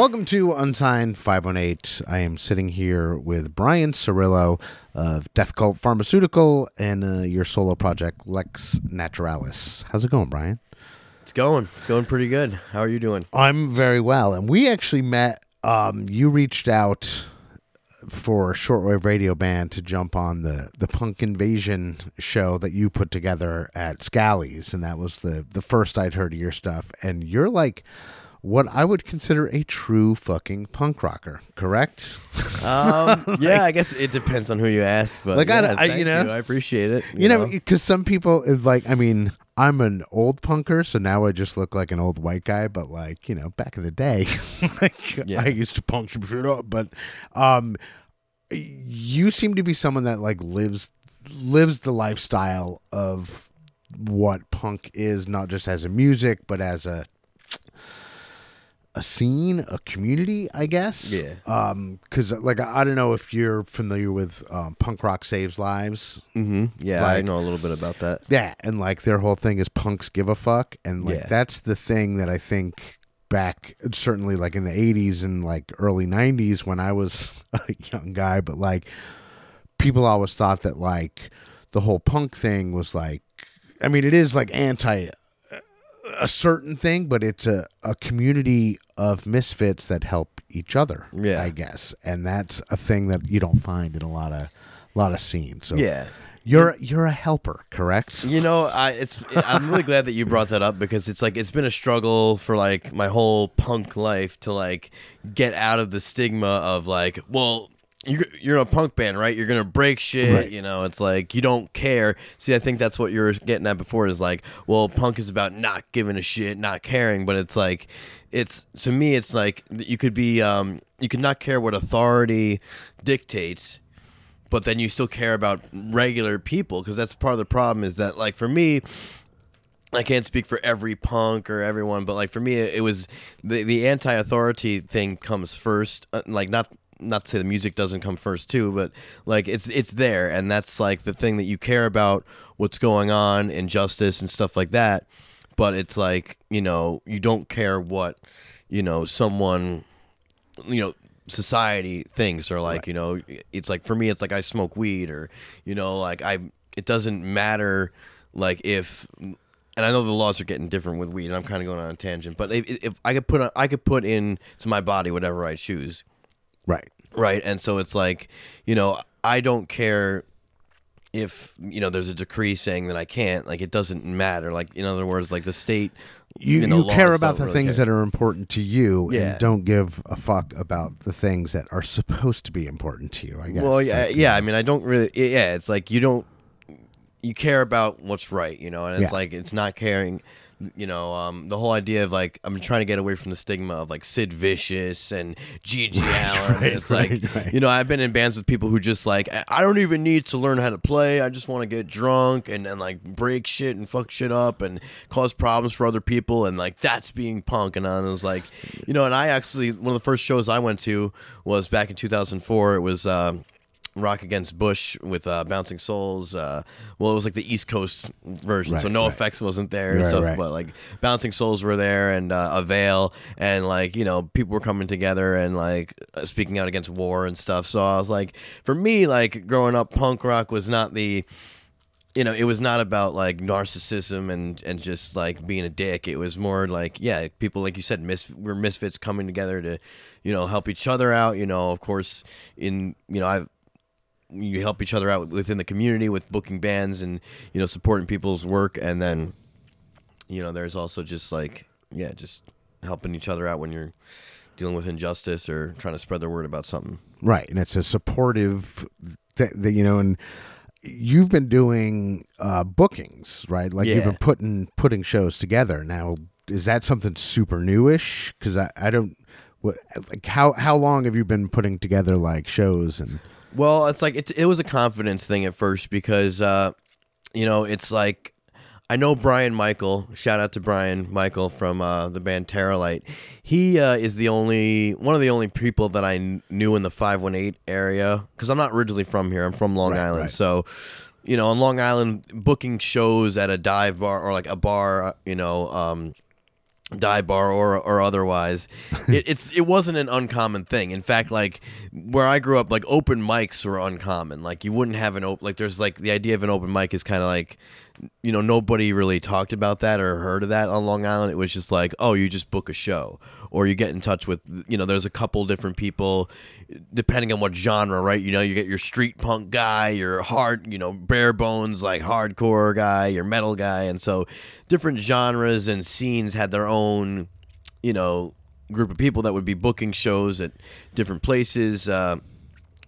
Welcome to Unsigned 518. I am sitting here with Brian Cirillo of Death Cult Pharmaceutical and uh, your solo project, Lex Naturalis. How's it going, Brian? It's going. It's going pretty good. How are you doing? I'm very well. And we actually met, um, you reached out for a shortwave radio band to jump on the, the punk invasion show that you put together at Scally's. And that was the, the first I'd heard of your stuff. And you're like, what I would consider a true fucking punk rocker, correct? Um, yeah, I guess it depends on who you ask, but Like, I- yeah, I- thank you know- I appreciate it. You, know, because some people like, I mean, I'm an old punker, so now I just look like an old white guy. But like, you know, back in the day, like Yeah. I used to punk some shit up. But um, you seem to be someone that like lives lives the lifestyle of what punk is, not just as a music, but as a a scene, a community, I guess. Yeah. Um, because like I I don't know if you're familiar with um, punk rock saves lives. hmm Yeah, I know a little bit about that. Yeah, and like their whole thing is punks give a fuck, and like Yeah. that's the thing that I think back certainly like in the 80s and like early 90s when I was a young guy, but like people always thought that like the whole punk thing was like I mean it is like anti a certain thing, but it's a, a community of misfits that help each other. Yeah. I guess, and that's a thing that you don't find in a lot of lot of scenes. So Yeah. you're you're a helper, correct? You know, I it's I'm really glad that you brought that up because it's like it's been a struggle for like my whole punk life to like get out of the stigma of like, well, you're you're a punk band, right? You're gonna break shit. Right. You know, it's like you don't care. See, I think that's what you were getting at before. Is like, well, punk is about not giving a shit, not caring. But it's like, it's to me, it's like you could be, um, you could not care what authority dictates, but then you still care about regular people because that's part of the problem. Is that like for me. I can't speak for every punk or everyone, but like for me, it was the the anti-authority thing comes first. Uh, like not not to say the music doesn't come first too, but like it's it's there, and that's like the thing that you care about what's going on, injustice and stuff like that. But it's like you know you don't care what you know someone you know society thinks or like you know it's like for me it's like I smoke weed or you know like I it doesn't matter like if and I know the laws are getting different with weed and I'm kind of going on a tangent but if, if I could put I could put in to my body whatever I choose Right. right and so it's like you know I don't care if you know there's a decree saying that I can't like it doesn't matter like in other words like the state You, you, know, care about the really things care. that are important to you Yeah. and don't give a fuck about the things that are supposed to be important to you, I guess. Well, yeah, Like, yeah. I mean, I don't really. Yeah, it's like you don't. You care about what's right, you know, and it's Yeah. like it's not caring. You know, um, the whole idea of like I'm trying to get away from the stigma of like Sid Vicious and GG Allin. right, it's right, like right. you know I've been in bands with people who just like I- don't even need to learn how to play. I just want to get drunk and and like break shit and fuck shit up and cause problems for other people and like that's being punk. And I was like, you know, and I actually one of the first shows I went to was back in 2004. It was. Um, Rock Against Bush with uh, Bouncing Souls. Uh, well, it was like the East Coast version, so No right. Effects wasn't there and Right, stuff. right. But like Bouncing Souls were there and uh, Avail, and like you know people were coming together and like uh, speaking out against war and stuff. So I was like, for me, like growing up, punk rock was not the you know, it was not about like narcissism and and just like being a dick. It was more like, yeah, people like you said, mis- we're misfits coming together to, you know, help each other out. You know, of course, in you know, I've you help each other out within the community with booking bands and you know supporting people's work, and then you know, there's also just like, yeah, just helping each other out when you're dealing with injustice or trying to spread the word about something. Right. And it's a supportive, th- that you know, and you've been doing uh, bookings, right? Like you've been putting putting shows together. Now, is that something super newish? Because I, I don't. What like how how long have you been putting together like shows and Well, it's like it, it was a confidence thing at first because uh, you know it's like I know Brian Michael. Shout out to Brian Michael from uh, the band Terralite. He uh, is the only one of the only people that I kn- knew in the five one eight area because I'm not originally from here. I'm from Long Right, Island, right. so you know, on Long Island, booking shows at a dive bar or like a bar, uh, you know. Um, dive bar or or otherwise. It, it's it wasn't an uncommon thing. In fact like where i grew up like open mics were uncommon. Like you wouldn't have an open like there's like the idea of an open mic is kind of like you know nobody really talked about that or heard of that on long island. It was just like oh you just book a show or you get in touch with you know there's a couple different people depending on what genre right you know you get your street punk guy your hard you know bare bones like hardcore guy your metal guy and so different genres and scenes had their own you know group of people that would be booking shows at different places uh,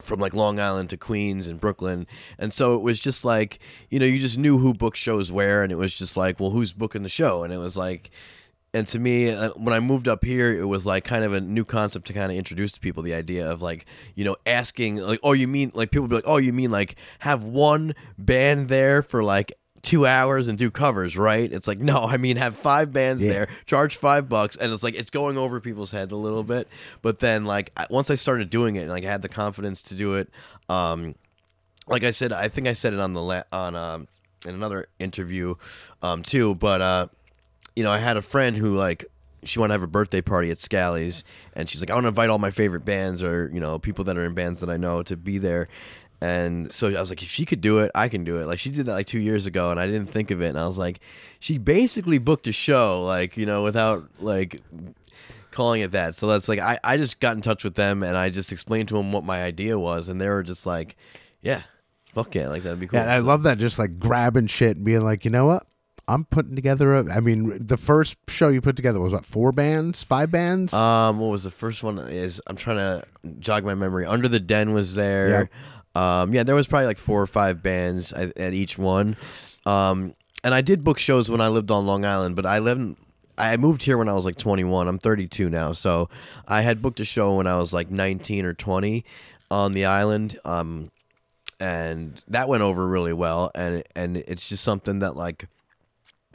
from like Long Island to Queens and Brooklyn. And so it was just like, you know, you just knew who booked shows where. And it was just like, well, who's booking the show? And it was like, and to me, uh, when I moved up here, it was like kind of a new concept to kind of introduce to people the idea of like, you know, asking, like, oh, you mean, like, people be like, oh, you mean like have one band there for like two hours and do covers, right? It's like, no, I mean, have five bands Yeah. there, charge five bucks, and it's like, it's going over people's head a little bit. But then, like, once I started doing it and like I had the confidence to do it, um, like I said, I think I said it on the la- on um in another interview, um too. But uh, you know, I had a friend who like she wanted to have a birthday party at Scally's, and she's like, I want to invite all my favorite bands or you know people that are in bands that I know to be there. And so I was like, if she could do it, I can do it. Like she did that like two years ago, and I didn't think of it. And I was like, she basically booked a show, like you know, without like calling it that. So that's like I, I just got in touch with them and I just explained to them what my idea was and they were just like, Yeah, fuck yeah, like that'd be cool. Yeah, and I love that. Just like grabbing shit and being like, you know what? I'm putting together a. I mean, the first show you put together was what four bands, five bands. Um, what was the first one? Is I'm trying to jog my memory. Under the Den was there. Um, yeah, there was probably like four or five bands at, at each one. Um, and I did book shows when I lived on Long Island, but I lived. I moved here when I was like 21. I'm 32 now, so I had booked a show when I was like 19 or 20 on the island. Um, and that went over really well. And and it's just something that like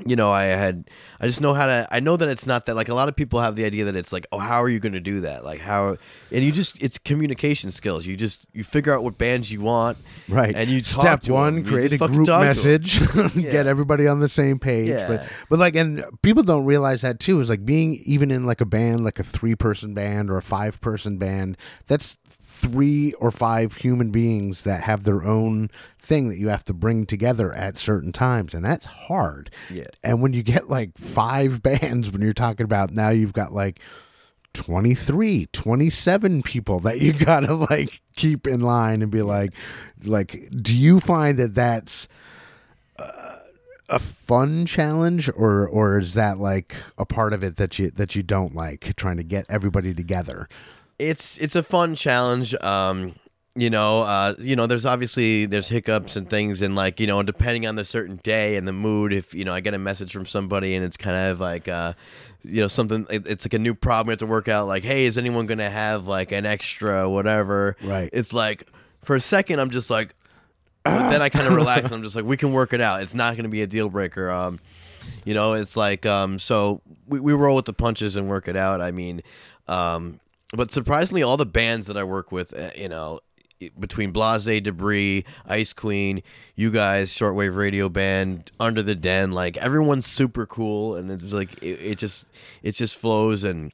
you know, I had, I just know how to, I know that it's not that, like, a lot of people have the idea that it's like, oh, how are you going to do that? Like, how, and you just, it's communication skills. You just, you figure out what bands you want. Right. And you talk step one, create a group talk to 'em. message, Yeah. get everybody on the same page. Yeah. But but like, and people don't realize that too. Is like being even in like a band, like a three person band or a five person band. That's three or five human beings that have their own thing that you have to bring together at certain times, and that's hard. Yeah. And when you get like five bands, when you're talking about now, you've got like. 23 27 people that you gotta like keep in line and be like like do you find that that's uh, a fun challenge or or is that like a part of it that you that you don't like trying to get everybody together it's it's a fun challenge um you know uh you know there's obviously there's hiccups and things and like you know depending on the certain day and the mood if you know i get a message from somebody and it's kind of like uh you know something it's like a new problem we have to work out like hey is anyone gonna have like an extra whatever? Right. it's like for a second i'm just like but then i kind of relax and i'm just like we can work it out. It's not gonna be a deal breaker. Um you know it's like um so we, we roll with the punches and work it out i mean um but surprisingly all the bands that i work with uh, you know between blase debris ice queen you guys shortwave radio band under the den like everyone's super cool and it's like it, it just it just flows and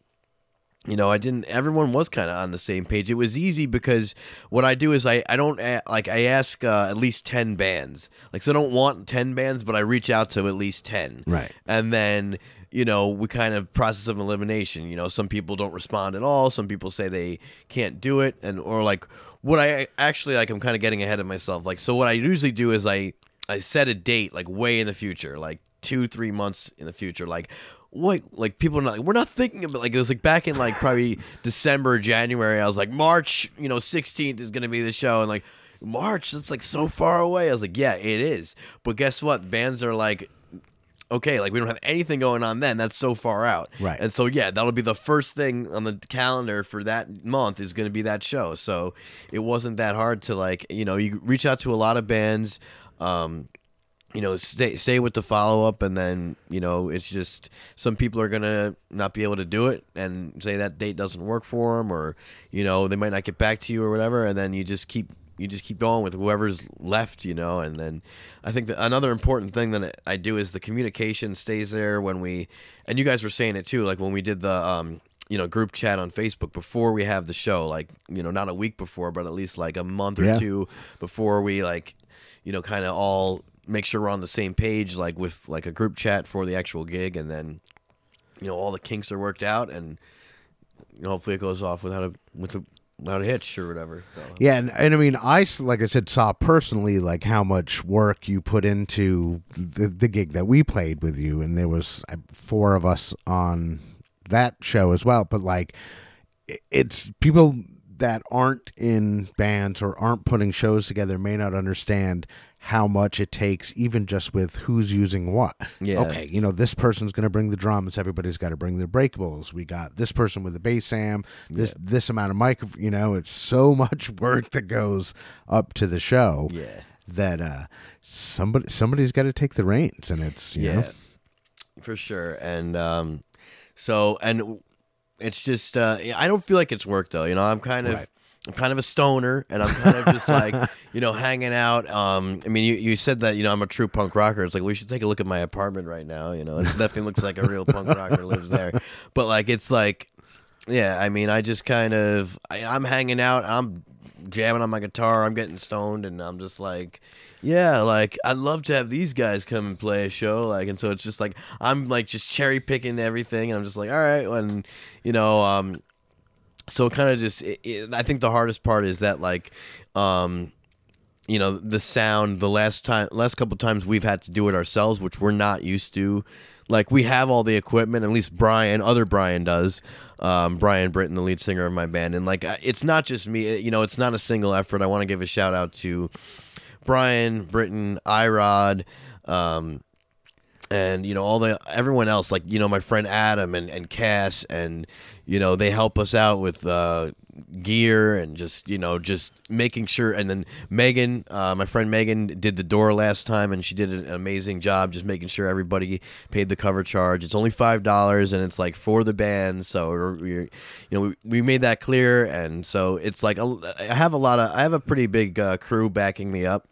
you know i didn't everyone was kind of on the same page. It was easy because what i do is i i don't a- like i ask uh, at least 10 bands. Like so i don't want 10 bands but i reach out to at least 10 Right. and then you know we kind of process of elimination. You know some people don't respond at all. Some people say they can't do it and or like what i actually like i'm kind of getting ahead of myself. Like so what i usually do is i i set a date like way in the future like two three months in the future. Like what like people are not like, we're not thinking about like it was like back in like probably december january i was like march you know 16th is gonna be the show and like march that's like so far away. I was like yeah it is. But guess what? Bands are like okay, like we don't have anything going on then. That's so far out. Right. And so yeah, that'll be the first thing on the calendar for that month is going to be that show. So it wasn't that hard to like, you know, you reach out to a lot of bands um you know, stay stay with the follow up, and then you know it's just some people are gonna not be able to do it and say that date doesn't work for them, or you know they might not get back to you or whatever, and then you just keep you just keep going with whoever's left, you know. And then I think another important thing that I do is the communication stays there when we, and you guys were saying it too, like when we did the, um, you know, group chat on Facebook before we have the show, like, you know, not a week before, but at least like a month or Yeah. two before we like, you know, kind of all make sure we're on the same page, like with like a group chat for the actual gig. And then, you know, all the kinks are worked out and, you know, hopefully it goes off without a, with a, without a hitch or whatever. So. Yeah, and, and I mean, I like I said, saw personally like how much work you put into the, the gig that we played with you, and there was uh, four of us on that show as well. But like, it's people that aren't in bands or aren't putting shows together may not understand how much it takes even just with who's using what. Yeah. Okay, you know, this person's going to bring the drums, everybody's got to bring their breakables. We got this person with the bass am, this this amount of mic, you know, it's so much work that goes up to the show Yeah. that uh somebody somebody's got to take the reins and it's, you Yeah, know. for sure. And um, so and it's just uh, I don't feel like it's work though. You know, I'm kind of. Right. I'm kind of a stoner, and I'm kind of just like, you know, hanging out. Um, I mean, you, you said that, you know, I'm a true punk rocker. It's like we should take a look at my apartment right now. You know, it definitely looks like a real punk rocker lives there. But like, it's like, yeah, I mean, I just kind of, I, I'm hanging out. I'm jamming on my guitar. I'm getting stoned, and I'm just like, yeah, like I'd love to have these guys come and play a show. Like, and so it's just like I'm like just cherry picking everything, and I'm just like, all right, and you know, um, so it kind of just it, it, i think the hardest part is that like um you know the sound the last time last couple times we've had to do it ourselves which we're not used to like we have all the equipment at least brian other brian does um, brian britton the lead singer of my band. And like it's not just me. You know it's not a single effort. I want to give a shout out to brian britton irod um, and you know all the everyone else like you know my friend adam and, and cass and you know they help us out with uh gear and just you know just making sure and then megan uh, my friend megan did the door last time and she did an amazing job just making sure everybody paid the cover charge. It's only five dollars and it's like for the band so we're- you know we, we made that clear and so it's like a, i have a lot of i have a pretty big uh, crew backing me up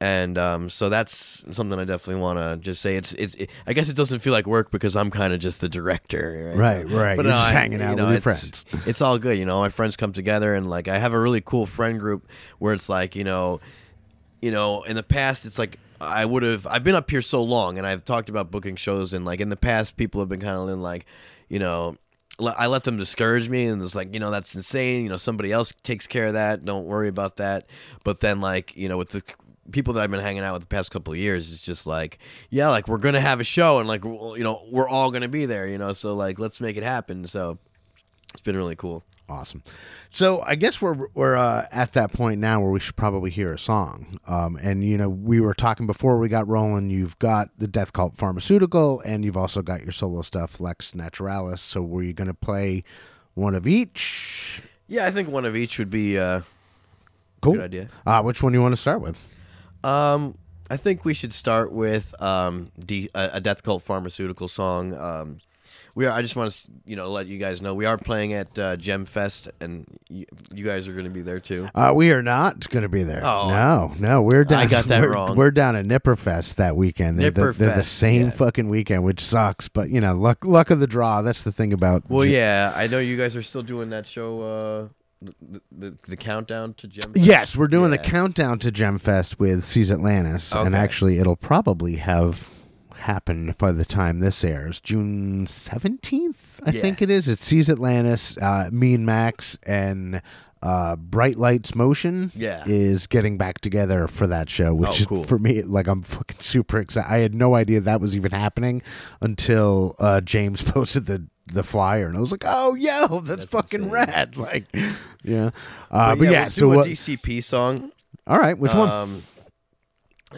and um, so that's something I definitely want to just say. It's it's. It, I guess it doesn't feel like work because I'm kind of just the director, Right, right. You're just hanging out with your friends. It's all good, you know. My friends come together, and like I have a really cool friend group where it's like you know, you know, in the past it's like I would have. I've been up here so long, and I've talked about booking shows, and like in the past, people have been kind of in like, you know. I let them discourage me, and it's like, you know, that's insane. You know, somebody else takes care of that. Don't worry about that. But then, like, you know, with the people that I've been hanging out with the past couple of years, it's just like, yeah, like we're gonna have a show, and like, you know, we're all gonna be there. You know, so like, let's make it happen. So it's been really cool. Awesome. So I guess we're we're uh, at that point now where we should probably hear a song. Um, and you know, we were talking before we got rolling. You've got the Death Cult Pharmaceutical, and you've also got your solo stuff, Lex Naturalis. So were you going to play one of each? Yeah, I think one of each would be uh, Cool. good idea. Uh, which one do you want to start with? Um, I think we should start with um, D, a, a Death Cult pharmaceutical song. Um, we are. I just want to you know let you guys know we are playing at uh, Gem Fest, and you, you guys are going to be there too. Uh, we are not going to be there. Oh. no, no, we're down. I got that we're, wrong. We're down at Nipperfest that weekend. They're, the, they're the same yeah. fucking weekend, which sucks. But you know, luck luck of the draw. That's the thing about. Well, yeah, I know you guys are still doing that show. Uh, the, the the countdown to Gem. Fest? Yes, we're doing the countdown to Gemfest with Seas Atlantis, and actually, it'll probably have happened by the time this airs. June seventeenth, I Yeah. think it is. It's Seas Atlantis. Uh, me and Max and uh, Bright Lights Motion Yeah. is getting back together for that show, which Oh, is for me like I'm fucking super excited. I had no idea that was even happening until uh, James posted the. The flyer and I was like, "Oh, yo, that's, That's fucking insane. rad!" Like, yeah, uh, but, yeah. we'll so what? DCP song. All right, which one? Um,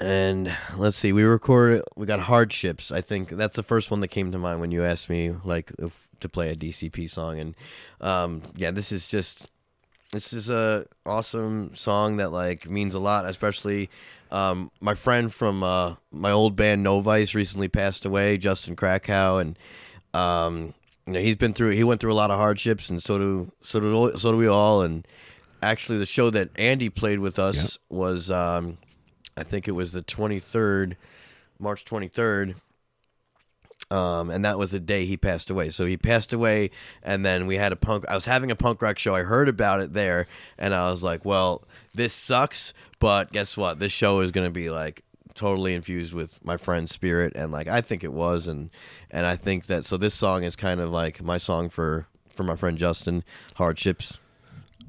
and let's see, we recorded. We got hardships. I think that's the first one that came to mind when you asked me like if, to play a DCP song. And um, yeah, this is just this is a awesome song that like means a lot, especially. Um, my friend from uh, my old band No Vice recently passed away, Justin Krakow, and um, you know he's been through. He went through a lot of hardships, and so do so do so do we all. And actually the show that Andy played with us was um, I think it was the 23rd, March 23rd. Um, and that was the day he passed away. So he passed away, and then we had a punk. I was having a punk rock show. I heard about it there, and I was like, "Well, this sucks." But guess what? This show is going to be like totally infused with my friend's spirit, and like I think it was, and and I think that so this song is kind of like my song for for my friend Justin. Hardships.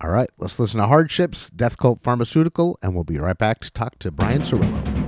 All right, let's listen to Hardships, Death Cult Pharmaceutical, and we'll be right back to talk to Brian Cirillo.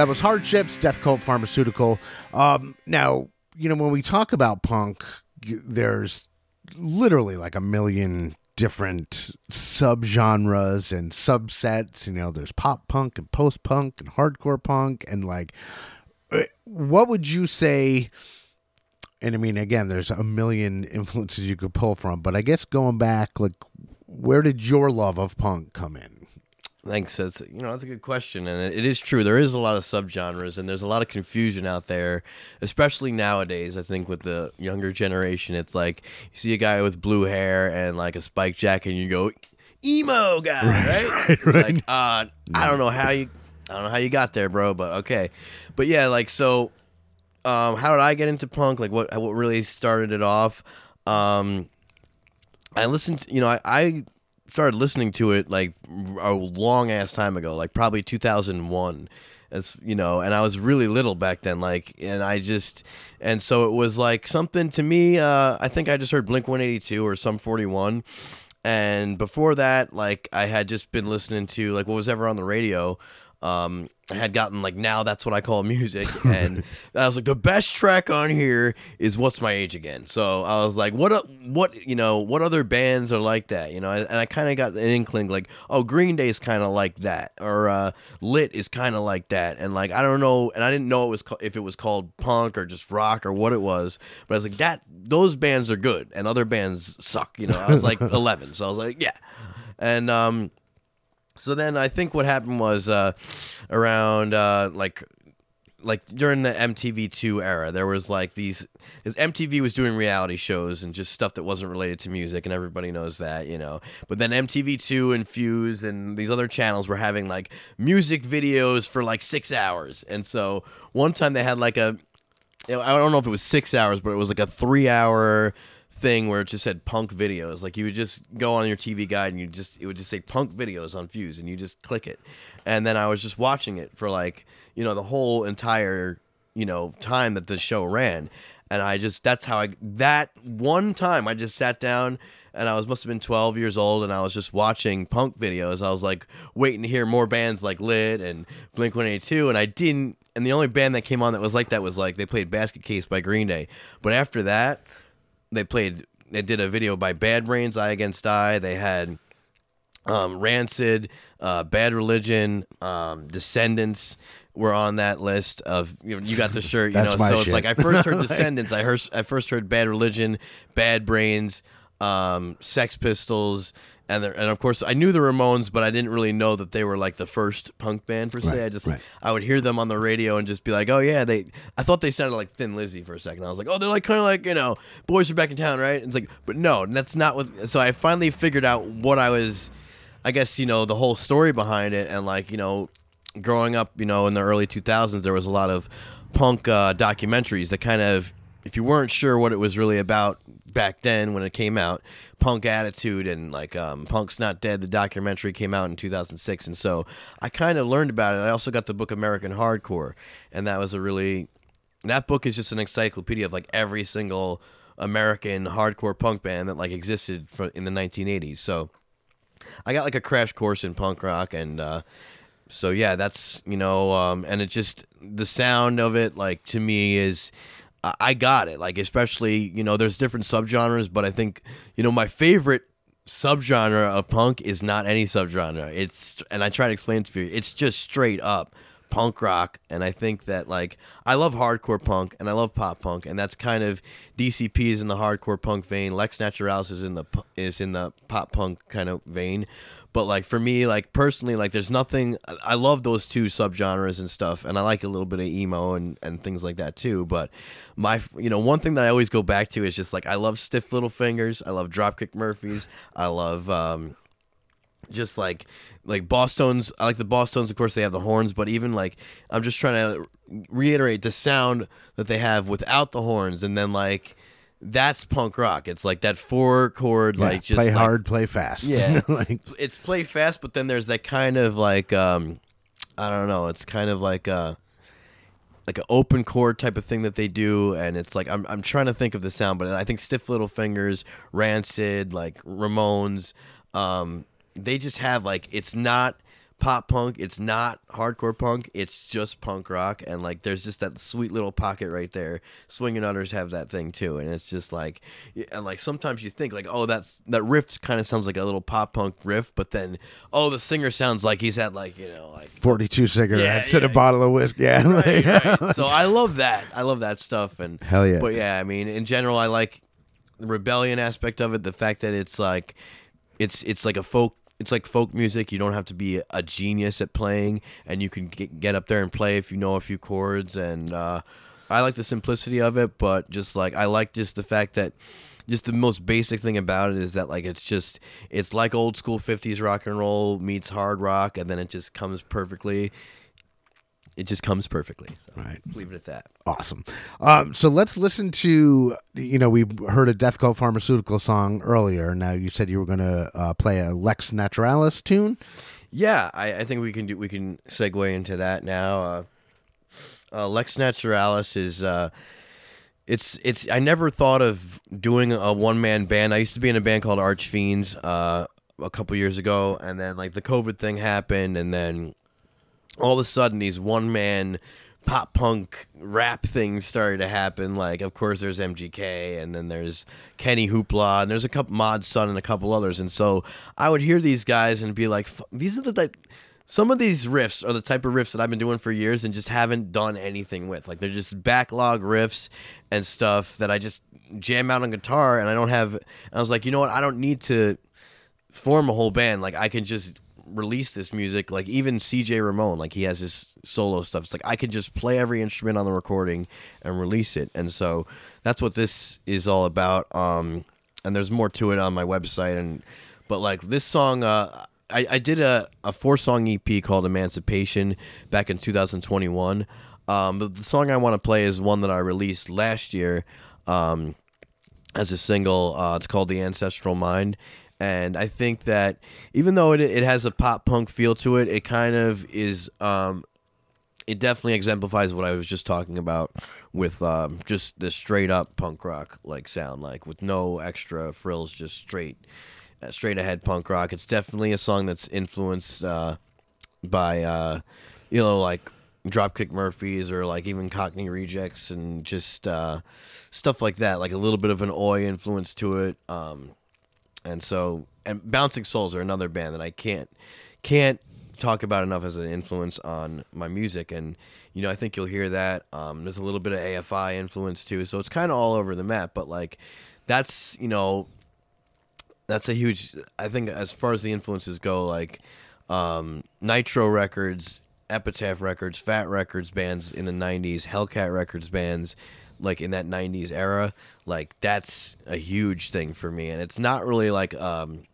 That was Hardships, Death Cult Pharmaceutical. Um, now, you know, when we talk about punk, there's literally like a million different subgenres and subsets. You know, there's pop punk and post punk and hardcore punk. And like, uh, what would you say? And I mean, again, there's a million influences you could pull from, but I guess going back, like, where did your love of punk come in? Thanks. That's you know that's a good question, and it, it is true. There is a lot of subgenres, and there's a lot of confusion out there, especially nowadays. I think with the younger generation, it's like you see a guy with blue hair and like a spike jacket, and you go emo guy, right? right, it's right. like uh, I don't know how you, I don't know how you got there, bro, but okay. But yeah, like so, um, how did I get into punk? Like what what really started it off? Um, I listened, to, you know, I, I started listening to it like a long ass time ago, like probably 2001. As you know, and I was really little back then, like, and I just, and so it was like something to me. Uh, I think I just heard Blink 182 or Sum 41, and before that, like, I had just been listening to like what was ever on the radio. Um, I had gotten like now that's what I call music, and I was like the best track on here is "What's My Age Again." So I was like, what, what, you know, what other bands are like that, you know? And I kind of got an inkling like, oh, Green Day is kind of like that, or uh, Lit is kind of like that, and like I don't know, and I didn't know it was if it was called punk or just rock or what it was, but I was like that those bands are good, and other bands suck, you know? I was like 11, so I was like, yeah, and um. So then I think what happened was uh, around uh, like like during the MTV2 era, there was like these because MTV was doing reality shows and just stuff that wasn't related to music, and everybody knows that, you know. But then MTV2 and Fuse and these other channels were having like music videos for like six hours, and so one time they had like a I don't know if it was six hours, but it was like a three hour thing where it just said punk videos. Like you would just go on your TV guide and you just it would just say punk videos on Fuse and you just click it. And then I was just watching it for like, you know, the whole entire, you know, time that the show ran. And I just that's how I that one time I just sat down and I was must have been 12 years old and I was just watching punk videos. I was like waiting to hear more bands like Lit and Blink 182 and I didn't and the only band that came on that was like that was like they played Basket Case by Green Day. But after that, they played they did a video by Bad Brains, I Against I. They had um, Rancid, uh, Bad Religion, um, Descendents were on that list of you, know, you got the shirt, you know. So it's like I first heard Descendents, I heard I first heard Bad Religion, Bad Brains, um, Sex Pistols, and the, and of course I knew the Ramones, but I didn't really know that they were like the first punk band per se. Right, I just right. I would hear them on the radio and just be like, oh yeah, they. I thought they sounded like Thin Lizzy for a second. I was like, oh, they're like kind of like you know, boys are back in town, right? It's like, but no, that's not what. So I finally figured out what I was. I guess you know the whole story behind it, and like you know, growing up, you know, in the early 2000s, there was a lot of punk uh, documentaries that kind of, if you weren't sure what it was really about back then when it came out, punk attitude and like um, Punk's Not Dead, the documentary came out in 2006, and so I kind of learned about it. I also got the book American Hardcore, and that was a really, that book is just an encyclopedia of like every single American hardcore punk band that like existed in the 1980s. So. I got like a crash course in punk rock and uh so yeah, that's you know, um, and it just the sound of it, like to me, is I got it. Like especially you know, there's different subgenres, but I think you know my favorite subgenre of punk is not any subgenre. It's and I try to explain it to you. It's just straight up punk rock, and I think that like I love hardcore punk and I love pop punk, and that's kind of DCP is in the hardcore punk vein. Lex Naturalis is in the is in the pop punk kind of vein. But like for me, like personally, like there's nothing. I- love those two subgenres and stuff, and I like a little bit of emo and and things like that too. But my, you know, one thing that I always go back to is just like I love Stiff Little Fingers. I love Dropkick Murphys. I love. um just like like Bosstones I like the Bosstones of course they have the horns but even like I'm just trying to reiterate the sound that they have without the horns and then like that's punk rock it's like that four chord Yeah, like just play like- hard, play fast. Yeah. like it's play fast but then there's that kind of like um I don't know it's kind of like uh like an open chord type of thing that they do and it's like I'm I'm trying to think of the sound but I think Stiff Little Fingers, Rancid, like Ramones, um they just have like it's not pop punk, it's not hardcore punk, it's just punk rock and like there's just that sweet little pocket right there. Swinging Utters have that thing too and it's just like and like sometimes you think like oh that's that riff kind of sounds like a little pop punk riff but then oh the singer sounds like he's had like you know like 42 cigarettes Yeah, and a yeah. bottle of whiskey. Yeah. right, like- right. So I love that. I love that stuff. And Hell yeah. But yeah, I mean, in general, I like the rebellion aspect of it. The fact that it's like, it's it's like a folk. It's like folk music. You don't have to be a genius at playing, and you can get, get up there and play if you know a few chords. And uh, I like the simplicity of it, but just like I like just the fact that just the most basic thing about it is that like it's just it's like old school 50s rock and roll meets hard rock and then it just comes perfectly it just comes perfectly so Right. leave it at that Awesome. Um, so let's listen to, you know, we heard a Death Cult Pharmaceutical song earlier. Now you said you were going to uh, play a Lex Naturalis tune. yeah I, I think we can do we can segue into that now uh, uh, lex naturalis is uh it's it's I never thought of doing a one man band. I used to be in a band called Arch Fiends uh, a couple years ago, and then like the COVID thing happened, and then all of a sudden these one man pop punk rap things started to happen. Like of course there's MGK, and then there's Kenny Hoopla, and there's a couple Mod Sun and a couple others, and so I would hear these guys and be like, these are the like. Some of these riffs are the type of riffs that I've been doing for years and just haven't done anything with. Like they're just backlog riffs and stuff that I just jam out on guitar and I don't have I was like, you know what, I don't need to form a whole band. Like I can just release this music. Like even CJ Ramone, like he has his solo stuff. It's like I can just play every instrument on the recording and release it. And so that's what this is all about. Um, and there's more to it on my website. And but like this song, uh, I, I did a, a four song EP called Emancipation back in 2021. Um, but the song I want to play is one that I released last year um, as a single. Uh, it's called The Ancestral Mind. And I think that even though it, it has a pop punk feel to it, it kind of is. Um, it definitely exemplifies what I was just talking about with um, just the straight up punk rock like sound, like with no extra frills, just straight, uh, straight ahead punk rock. It's definitely a song that's influenced uh, by, uh, you know, like Dropkick Murphys or like even Cockney Rejects and just uh, stuff like that, like a little bit of an oi influence to it. Um, and so, and Bouncing Souls are another band that I can't can't talk about enough as an influence on my music. And you know, I think you'll hear that. Um, there's a little bit of AFI influence too, so it's kind of all over the map. But like, that's you know, that's a huge. I think as far as the influences go, like um, Nitro Records, Epitaph Records, Fat Wreck Chords bands in the '90s, Hellcat Records bands like in that 90s era like that's a huge thing for me and it's not really like um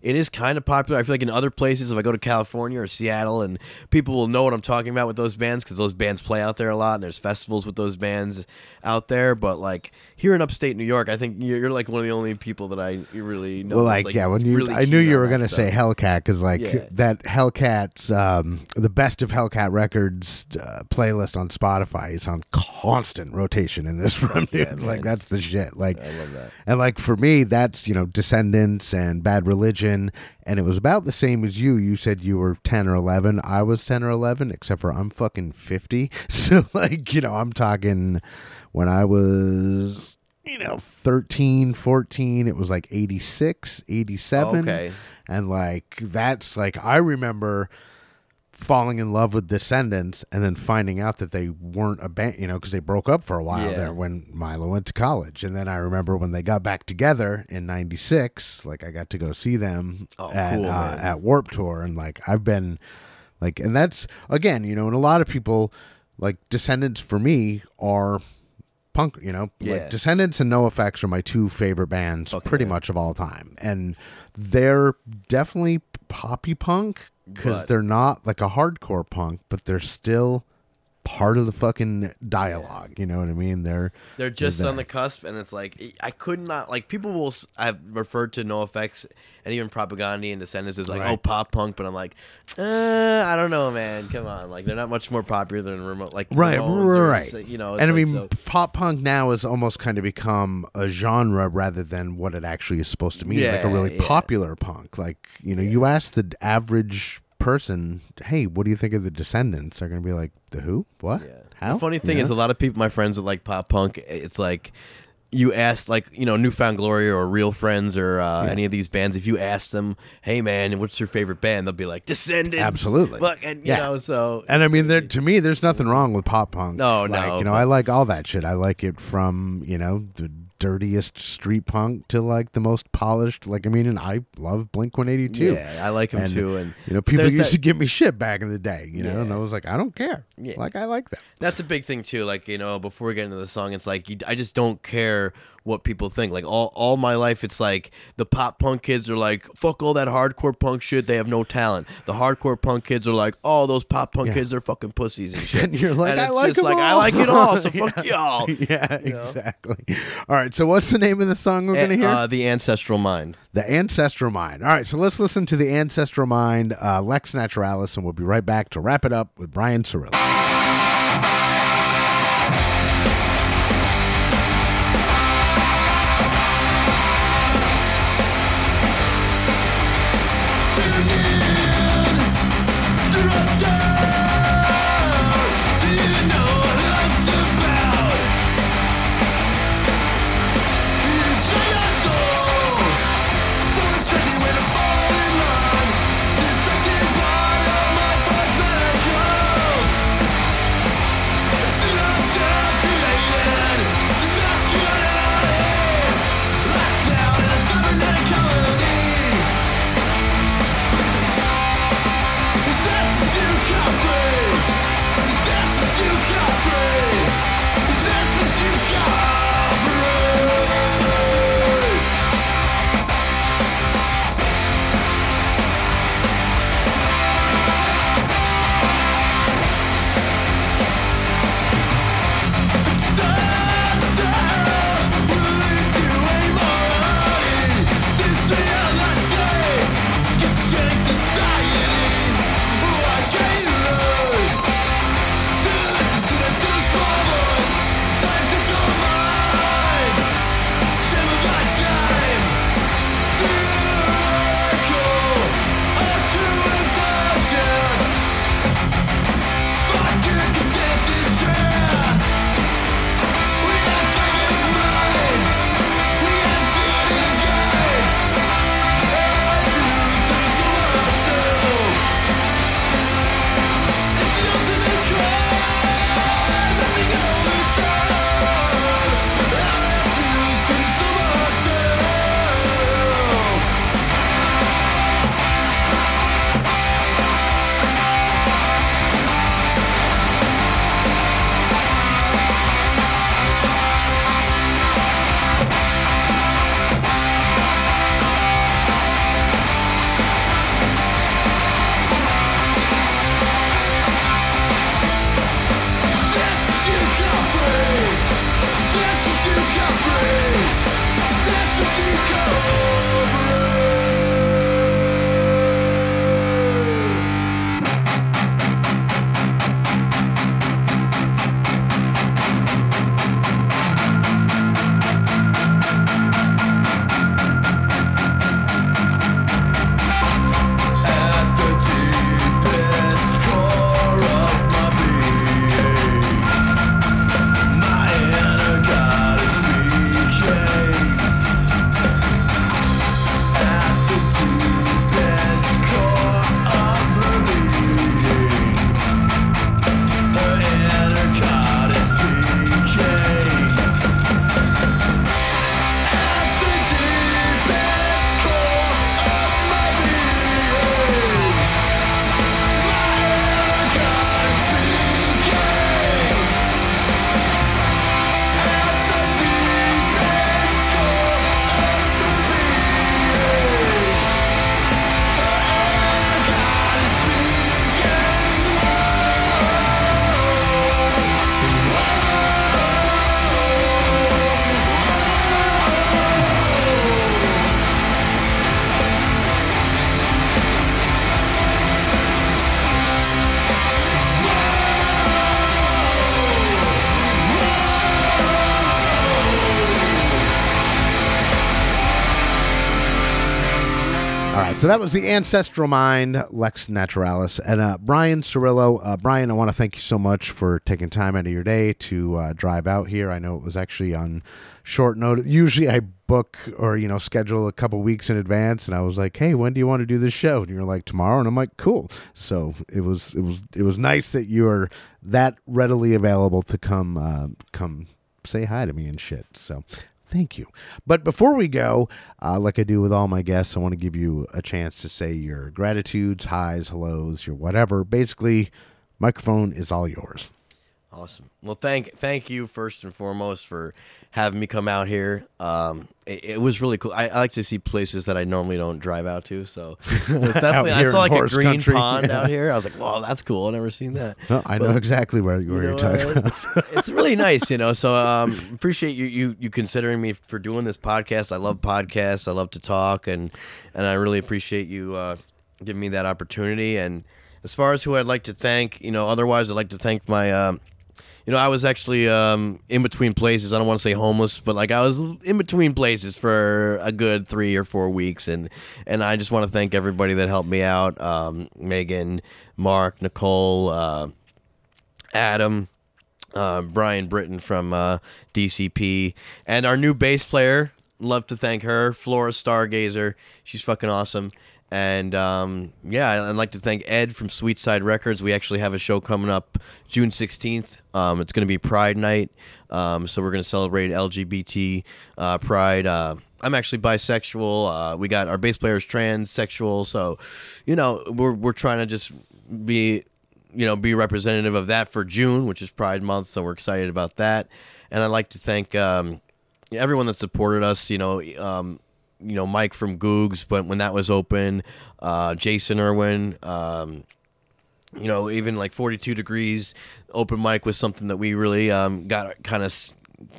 it is kind of popular. I feel like in other places, if I go to California or Seattle, and people will know what I'm talking about with those bands because those bands play out there a lot, and there's festivals with those bands out there. But like here in upstate New York, I think you're, you're like one of the only people that I really know. Well, that's, like, yeah, when you, really I knew you were gonna stuff. say Hellcat because like Yeah. that Hellcat's um, the best of Hellcat records uh, playlist on Spotify is on constant rotation in this room, dude. yeah, like that's the shit. Like, I love that. and like for me, that's you know Descendents and Bad Religion, and it was about the same as you. You said you were ten or eleven. I was ten or eleven, except for I'm fucking fifty. So like you know I'm talking when I was you know 13 14 it was like 86 87 Okay. and like that's like i remember falling in love with descendents and then finding out that they weren't a band you know because they broke up for a while Yeah. there when milo went to college and then i remember when they got back together in 96 like i got to go see them Oh, at, cool, uh, at Warped Tour and like i've been like and that's again you know and a lot of people like descendents for me are punk you know Yeah. like descendents and NOFX are my two favorite bands Fuck pretty much of all time and they're definitely poppy punk because they're not like a hardcore punk but they're still part of the fucking dialogue you know what i mean they're They're just there. on the cusp, and it's like I could not like people will. I've referred to NOFX and even Propagandhi and Descendents as like Right. oh pop punk, but I'm like, uh, I don't know, man. Come on, like they're not much more popular than remote like right Ramones or, right You know, it's and i mean so- pop punk now has almost kind of become a genre rather than what it actually is supposed to mean like a really yeah. popular punk like you know you ask the average person hey what do you think of the descendents they're gonna be like the who what Yeah. how The funny thing is, a lot of people, my friends that like pop punk, it's like you ask, like you know, Newfound Glory or Real Friends or uh, any of these bands. If you ask them, "Hey, man, what's your favorite band?" They'll be like Descendents. Absolutely. Look, and you Yeah. know, so And I mean, there, to me, there's nothing wrong with pop punk. No, like, no, You know, I like all that shit. I like it from you know the dirtiest street punk to like the most polished. Like I mean, and I love Blink 182. yeah, I like them And, too. And You know, people used that- to give me shit back in the day. You know, and I was like, I don't care. Yeah. Like I like that. That's a big thing too. Like you know, before we get into the song, it's like you, I just don't care what people think. Like all all my life, it's like the pop punk kids are like, "Fuck all that hardcore punk shit. They have no talent." The hardcore punk kids are like, "Oh, those pop punk Yeah. kids are fucking pussies and shit." And you're like, and I it's like just like I like it all. So fuck y'all. yeah, know? exactly. All right. So what's the name of the song we're gonna hear? Uh, the ancestral mind. The Ancestral Mind. All right, so let's listen to The Ancestral Mind, uh, Lex Naturalis, and we'll be right back to wrap it up with Brian Cirillo. That was the Ancestral Mind, Lex Naturalis, and uh, Brian Cirillo. Uh, Brian, I want to thank you so much for taking time out of your day to uh, drive out here. I know it was actually on short notice. Usually, I book or you know schedule a couple weeks in advance, and I was like, "Hey, when do you want to do this show?" And you're like, "Tomorrow," and I'm like, "Cool." So it was it was it was nice that you are that readily available to come uh, come say hi to me and shit. So Thank you. But before we go, uh, like I do with all my guests, I want to give you a chance to say your gratitudes, highs, hellos, your whatever. Basically, microphone is all yours. Awesome. Well, thank thank you first and foremost for having me come out here. Um, it, it was really cool. I, I, like to see places that I normally don't drive out to. So definitely, I saw like a green country. pond yeah. out here. I was like, "Wow, that's cool! I've never seen that." No, I but, know exactly where, where you are talking about. it's really nice, you know. So um, appreciate you you you considering me for doing this podcast. I love podcasts. I love to talk, and and I really appreciate you uh, giving me that opportunity. And as far as who I'd like to thank, you know, otherwise I'd like to thank my. Um, you know, I was actually um, in between places. I don't want to say homeless, but like I was in between places for a good three or four weeks, and and I just want to thank everybody that helped me out. Um, Megan, Mark, Nicole, uh, Adam. Uh, Brian Britton from uh, DCP, and our new bass player. Love to thank her, Flora Stargazer. She's fucking awesome. And um, yeah, I'd like to thank Ed from Sweet Side Records. We actually have a show coming up June 16th. Um, it's going to be Pride Night. Um, so we're going to celebrate LGBT uh, Pride. Uh, I'm actually bisexual. Uh, we got our bass player is transsexual. So, you know, we're, we're trying to just be, you know, be representative of that for June, which is Pride Month. So we're excited about that. And I'd like to thank um, everyone that supported us. You know, um, you know Mike from Googs, but when that was open, uh, Jason Irwin, um, you know, even like 42 degrees open mic was something that we really um, got kind of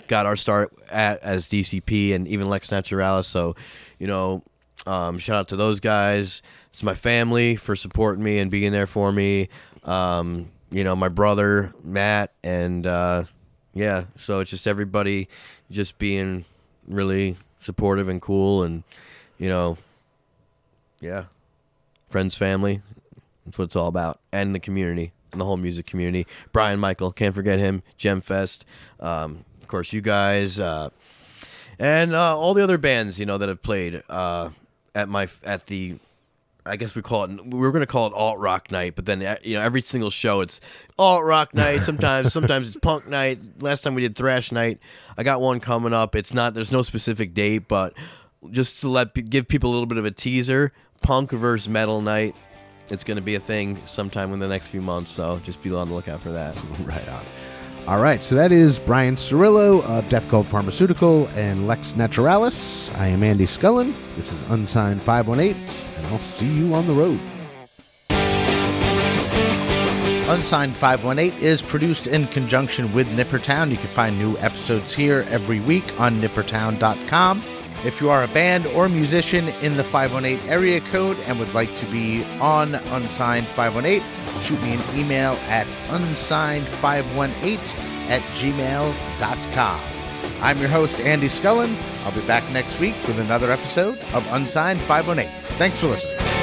got our start at as DCP and even Lex Naturalis. So, you know, um, shout out to those guys. It's my family for supporting me and being there for me. Um, you know, my brother Matt, and uh, yeah, so it's just everybody just being really supportive and cool, and you know, yeah, friends, family. That's what it's all about, and the community and the whole music community. Brian Michael, can't forget him. Gemfest, um, of course, you guys, uh, and uh, all the other bands you know that have played uh, at my at the I guess we call it. We were going to call it alt rock night, but then you know every single show it's alt rock night. Sometimes, sometimes it's punk night. Last time we did thrash night. I got one coming up. It's not. There's no specific date, but just to let give people a little bit of a teaser. Punk versus metal night. It's going to be a thing sometime in the next few months. So just be on the lookout for that. right on. All right, so that is Brian Cirillo of Death Cult Pharmaceutical and Lex Naturalis. I am Andy Scullin. This is Unsigned 518, and I'll see you on the road. Unsigned 518 is produced in conjunction with Nippertown. You can find new episodes here every week on nippertown.com. If you are a band or musician in the 518 area code and would like to be on Unsigned 518, shoot me an email at unsigned518 at gmail.com. I'm your host, Andy Scullin. I'll be back next week with another episode of Unsigned 518. Thanks for listening.